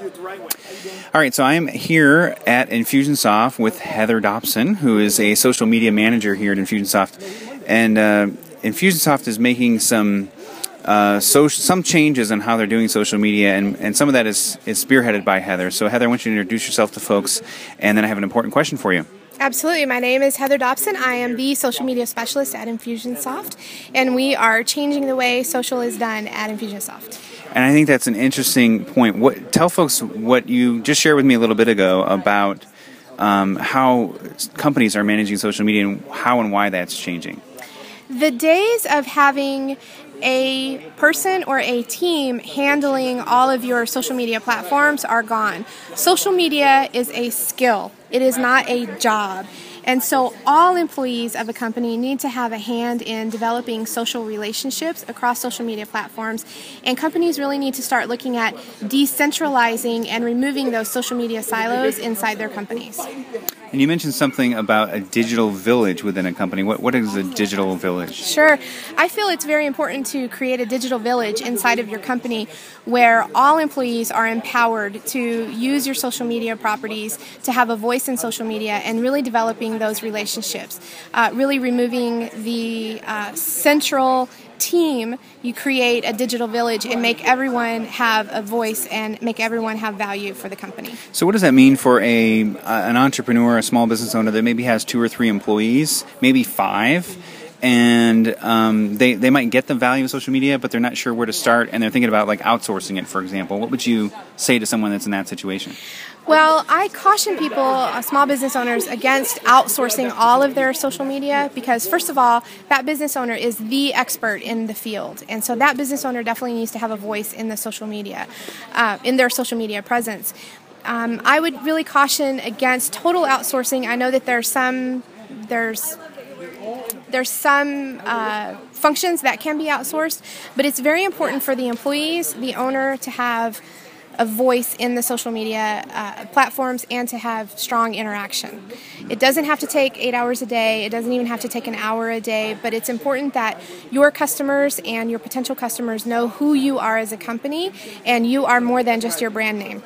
All right, so I'm here at Infusionsoft with Heather Dobson, who is a social media manager here at Infusionsoft, and uh, Infusionsoft is making some. Uh, so some changes in how they're doing social media, and, and some of that is, is spearheaded by Heather. So, Heather, I want you to introduce yourself to folks, and then I have an important question for you. Absolutely. My name is Heather Dobson. I am the social media specialist at Infusionsoft, and we are changing the way social is done at Infusionsoft. And I think that's an interesting point. What tell folks what you just shared with me a little bit ago about um, how companies are managing social media and how and why that's changing. The days of having a person or a team handling all of your social media platforms are gone. Social media is a skill, it is not a job. And so, all employees of a company need to have a hand in developing social relationships across social media platforms. And companies really need to start looking at decentralizing and removing those social media silos inside their companies. And you mentioned something about a digital village within a company. What, what is a digital village? Sure. I feel it's very important to create a digital village inside of your company where all employees are empowered to use your social media properties, to have a voice in social media, and really developing those relationships. Uh, really removing the uh, central team, you create a digital village and make everyone have a voice and make everyone have value for the company. So, what does that mean for a an entrepreneur, a small business owner that maybe has two or three employees, maybe five? And um, they they might get the value of social media, but they're not sure where to start, and they're thinking about like outsourcing it, for example. What would you say to someone that's in that situation? Well, I caution people, uh, small business owners, against outsourcing all of their social media because, first of all, that business owner is the expert in the field, and so that business owner definitely needs to have a voice in the social media, uh, in their social media presence. Um, I would really caution against total outsourcing. I know that there's some there's there's some uh, functions that can be outsourced, but it's very important for the employees, the owner, to have a voice in the social media uh, platforms and to have strong interaction. It doesn't have to take eight hours a day, it doesn't even have to take an hour a day, but it's important that your customers and your potential customers know who you are as a company and you are more than just your brand name.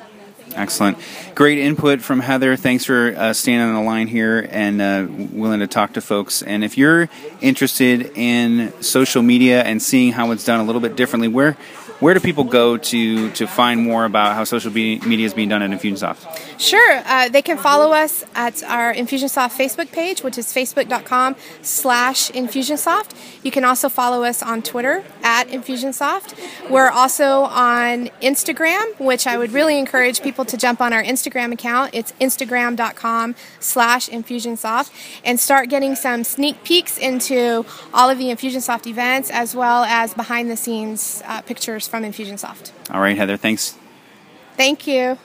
Excellent. Great input from Heather. Thanks for uh, standing on the line here and uh, willing to talk to folks. And if you're interested in social media and seeing how it's done a little bit differently, where where do people go to to find more about how social media is being done at Infusionsoft? Sure, uh, they can follow us at our Infusionsoft Facebook page, which is facebook.com slash Infusionsoft. You can also follow us on Twitter at Infusionsoft. We're also on Instagram, which I would really encourage people to jump on our Instagram account. It's instagram.com slash Infusionsoft and start getting some sneak peeks into all of the Infusionsoft events as well as behind the scenes uh, pictures from Infusionsoft. All right, Heather, thanks. Thank you.